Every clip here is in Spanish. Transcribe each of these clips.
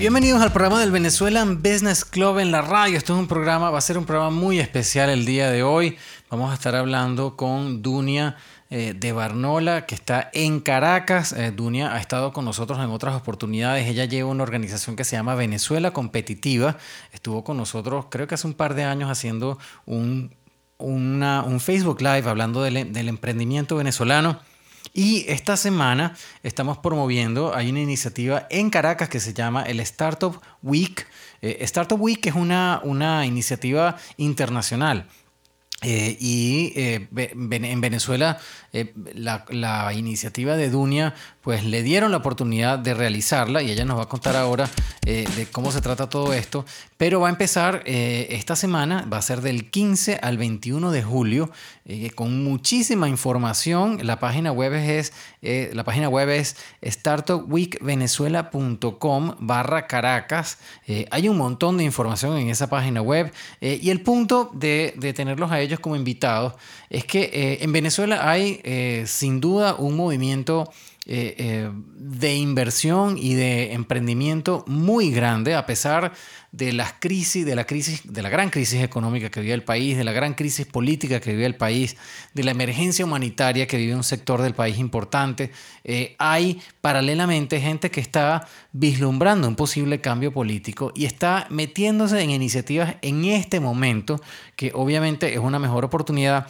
Bienvenidos al programa del Venezuelan Business Club en la radio. Esto es un programa, va a ser un programa muy especial el día de hoy. Vamos a estar hablando con Dunia eh, de Barnola, que está en Caracas. Eh, Dunia ha estado con nosotros en otras oportunidades. Ella lleva una organización que se llama Venezuela Competitiva. Estuvo con nosotros, creo que hace un par de años, haciendo un, Facebook Live hablando del emprendimiento venezolano. Y esta semana estamos promoviendo, hay una iniciativa en Caracas que se llama el Startup Week. Eh, Startup Week es una, una iniciativa internacional eh, y eh, en Venezuela eh, la, iniciativa de Dunia pues le dieron la oportunidad de realizarla y ella nos va a contar ahora de cómo se trata todo esto, pero va a empezar esta semana, va a ser del 15 al 21 de julio con muchísima información. La página web es, la página web es startupweekvenezuela.com barra Caracas. hay un montón de información en esa página web y el punto de, tenerlos a ellos como invitados es que eh, en Venezuela hay eh, sin duda un movimiento eh, de inversión y de emprendimiento muy grande a pesar de las crisis, de la crisis, de la gran crisis económica que vive el país, de la gran crisis política que vive el país, de la emergencia humanitaria que vive un sector del país importante. hay paralelamente gente que está vislumbrando un posible cambio político y está metiéndose en iniciativas en este momento que obviamente es una mejor oportunidad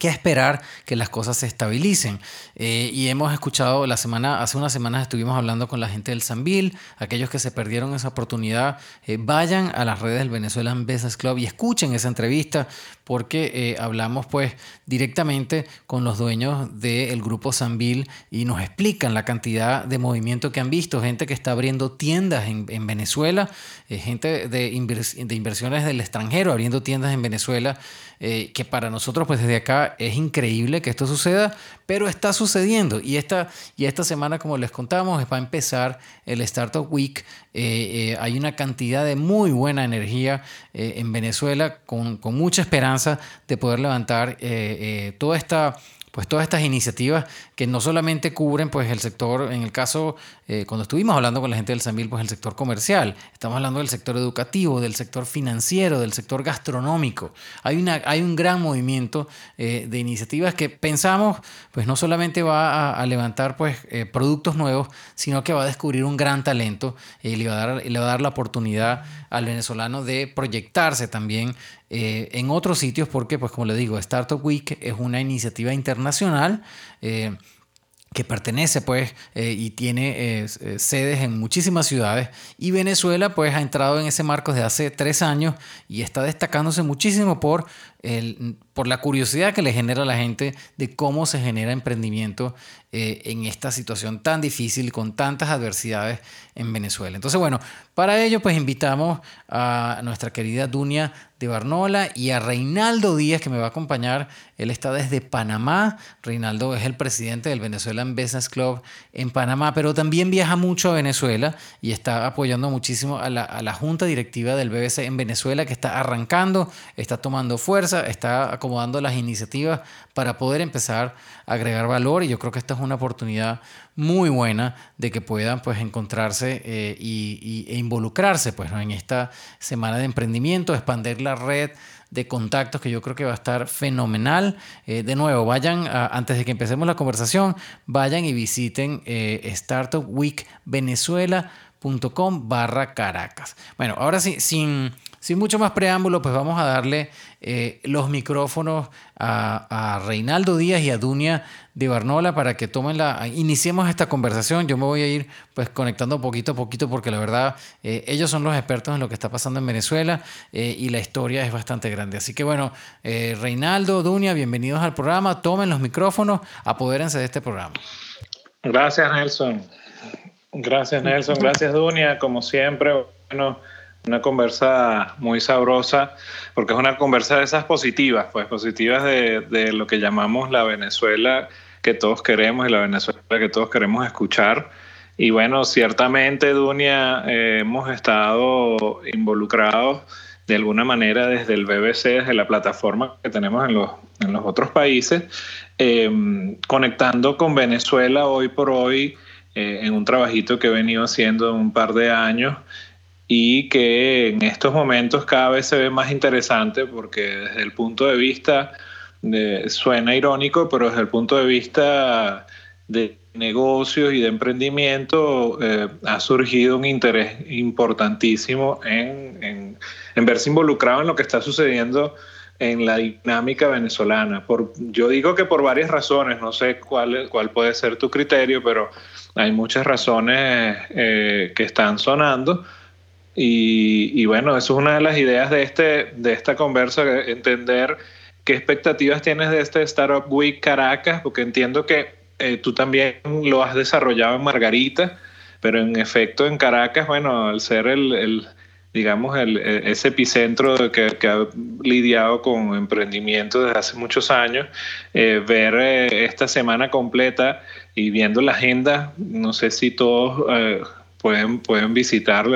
que esperar que las cosas se estabilicen. Eh, y hemos escuchado la semana, hace unas semanas estuvimos hablando con la gente del Sanvil, aquellos que se perdieron esa oportunidad, eh, vayan a las redes del Venezuelan Business Club y escuchen esa entrevista porque eh, hablamos pues directamente con los dueños del grupo Sanvil y nos explican la cantidad de movimiento que han visto, gente que está abriendo tiendas en, en Venezuela, gente de inversiones del extranjero abriendo tiendas en Venezuela. Eh, que para nosotros pues desde acá es increíble que esto suceda, pero está sucediendo. Y esta, y esta semana como les contamos va a empezar el Startup Week, eh, eh, hay una cantidad de muy buena energía en Venezuela con, con, mucha esperanza de poder levantar toda esta pues todas estas iniciativas que no solamente cubren pues el sector, en el caso, eh, cuando estuvimos hablando con la gente del Sambil, pues el sector comercial, estamos hablando del sector educativo, del sector financiero, del sector gastronómico. Hay, una, hay un gran movimiento eh, de iniciativas que pensamos pues no solamente va a, levantar pues eh, productos nuevos, sino que va a descubrir un gran talento y le va a dar, le va a dar la oportunidad al venezolano de proyectarse también eh, en otros sitios porque, pues como le digo, Startup Week es una iniciativa internacional. Eh, que pertenece pues eh, y tiene sedes en muchísimas ciudades y Venezuela pues ha entrado en ese marco desde hace tres años y está destacándose muchísimo por por la curiosidad que le genera a la gente de cómo se genera emprendimiento eh, en esta situación tan difícil, con tantas adversidades en Venezuela. Entonces, bueno, para ello pues invitamos a nuestra querida Dunia de Barnola y a Reinaldo Díaz que me va a acompañar. Él está desde Panamá. Reinaldo es el presidente del Venezuelan Business Club en Panamá, pero también viaja mucho a Venezuela y está apoyando muchísimo a la, a la junta directiva del BBC en Venezuela que está arrancando, está tomando fuerza, está acomodando las iniciativas para poder empezar a agregar valor y yo creo que esta es una oportunidad muy buena de que puedan pues encontrarse eh, y, e involucrarse pues en esta semana de emprendimiento, expandir la red de contactos que yo creo que va a estar fenomenal. Eh, de nuevo, vayan, antes de que empecemos la conversación, vayan y visiten eh, Startup Week Venezuela.com barra Caracas. Bueno, ahora sí, sin sin mucho más preámbulo, pues vamos a darle eh, los micrófonos a, Reinaldo Díaz y a Dunia de Barnola para que tomen la... Iniciemos esta conversación. Yo me voy a ir pues conectando poquito a poquito porque la verdad eh, ellos son los expertos en lo que está pasando en Venezuela eh, y la historia es bastante grande. Así que bueno, Reinaldo, Dunia, bienvenidos al programa. Tomen los micrófonos, apodérense de este programa. Gracias Nelson. Gracias Nelson, gracias Dunia, como siempre. Bueno, una conversa muy sabrosa, porque es una conversa de esas positivas, pues positivas de, lo que llamamos la Venezuela que todos queremos y la Venezuela que todos queremos escuchar. Y bueno, ciertamente, Dunia, eh, hemos estado involucrados de alguna manera desde el BBC, desde la plataforma que tenemos en los, otros países, eh, conectando con Venezuela hoy por hoy eh, en un trabajito que he venido haciendo un par de años y que en estos momentos cada vez se ve más interesante porque desde el punto de vista, de, suena irónico, pero desde el punto de vista de negocios y de emprendimiento eh, ha surgido un interés importantísimo en, en, verse involucrado en lo que está sucediendo en la dinámica venezolana. Por, yo digo que por varias razones, no sé cuál, cuál puede ser tu criterio, pero hay muchas razones eh, que están sonando. Y, bueno, eso es una de las ideas de, este, de esta conversa, entender qué expectativas tienes de este Startup Week Caracas, porque entiendo que eh, tú también lo has desarrollado en Margarita, pero en efecto en Caracas, bueno, al ser el, digamos, el, e, ese epicentro que, ha lidiado con emprendimiento desde hace muchos años, eh, ver eh, esta semana completa y viendo la agenda, no sé si todos pueden, pueden visitar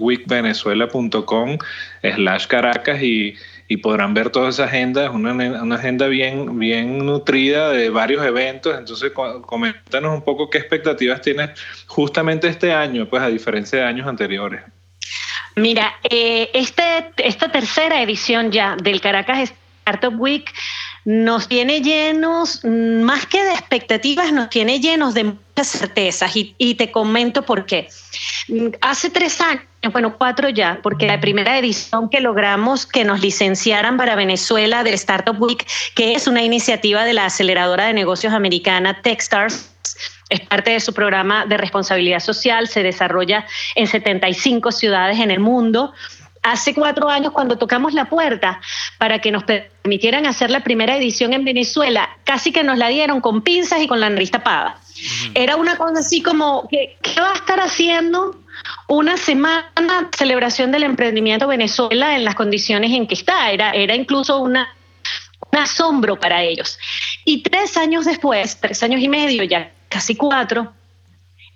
startupweekvenezuela.com slash Caracas y podrán ver toda esa agenda, es una, una, agenda bien, bien nutrida de varios eventos, entonces coméntanos un poco qué expectativas tienes justamente este año, pues a diferencia de años anteriores. Mira, eh, este, esta tercera edición ya del Caracas Startup Week nos tiene llenos, más que de expectativas, nos tiene llenos de muchas certezas y, te comento por qué. Hace tres años bueno, cuatro ya, porque la primera edición que logramos que nos licenciaran para Venezuela del Startup Week, que es una iniciativa de la aceleradora de negocios americana Techstars, es parte de su programa de responsabilidad social, se desarrolla en 75 ciudades en el mundo. Hace cuatro años, cuando tocamos la puerta para que nos permitieran hacer la primera edición en Venezuela, casi que nos la dieron con pinzas y con la nariz tapada. Era una cosa así como, ¿qué, ¿qué va a estar haciendo una semana de celebración del emprendimiento Venezuela en las condiciones en que está. Era, era incluso una, un asombro para ellos. Y tres años después, tres años y medio, ya casi cuatro,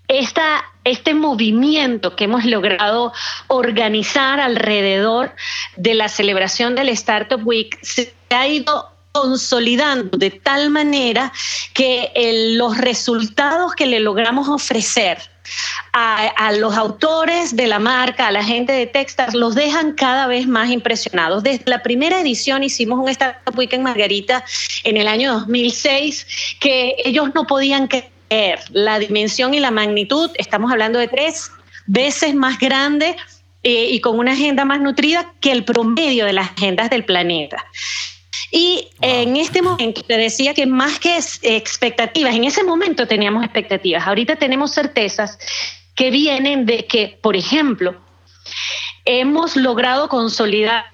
esta, este movimiento que hemos logrado organizar alrededor de la celebración del Startup Week se ha ido consolidando de tal manera que los resultados que le logramos ofrecer a, los autores de la marca, a la gente de Techstars, los dejan cada vez más impresionados. Desde la primera edición hicimos un Startup Week en Margarita en el año 2006 que ellos no podían creer la dimensión y la magnitud, estamos hablando de tres veces más grande eh, y con una agenda más nutrida que el promedio de las agendas del planeta. Y en este momento te decía que más que expectativas, en ese momento teníamos expectativas, ahorita tenemos certezas que vienen de que, por ejemplo, hemos logrado consolidar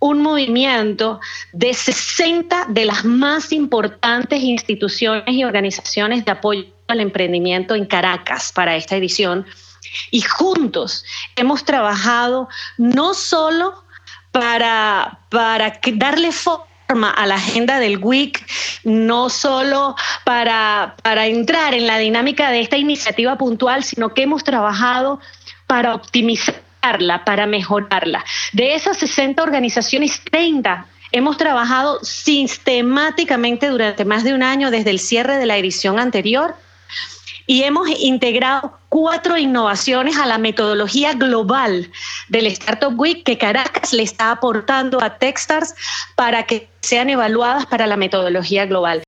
un movimiento de 60 de las más importantes instituciones y organizaciones de apoyo al emprendimiento en Caracas para esta edición. Y juntos hemos trabajado no solo para, para darle foco a la agenda del WIC, no solo para, para entrar en la dinámica de esta iniciativa puntual, sino que hemos trabajado para optimizarla, para mejorarla. De esas 60 organizaciones, 30 hemos trabajado sistemáticamente durante más de un año desde el cierre de la edición anterior y hemos integrado cuatro innovaciones a la metodología global del Startup Week que Caracas le está aportando a Techstars para que sean evaluadas para la metodología global.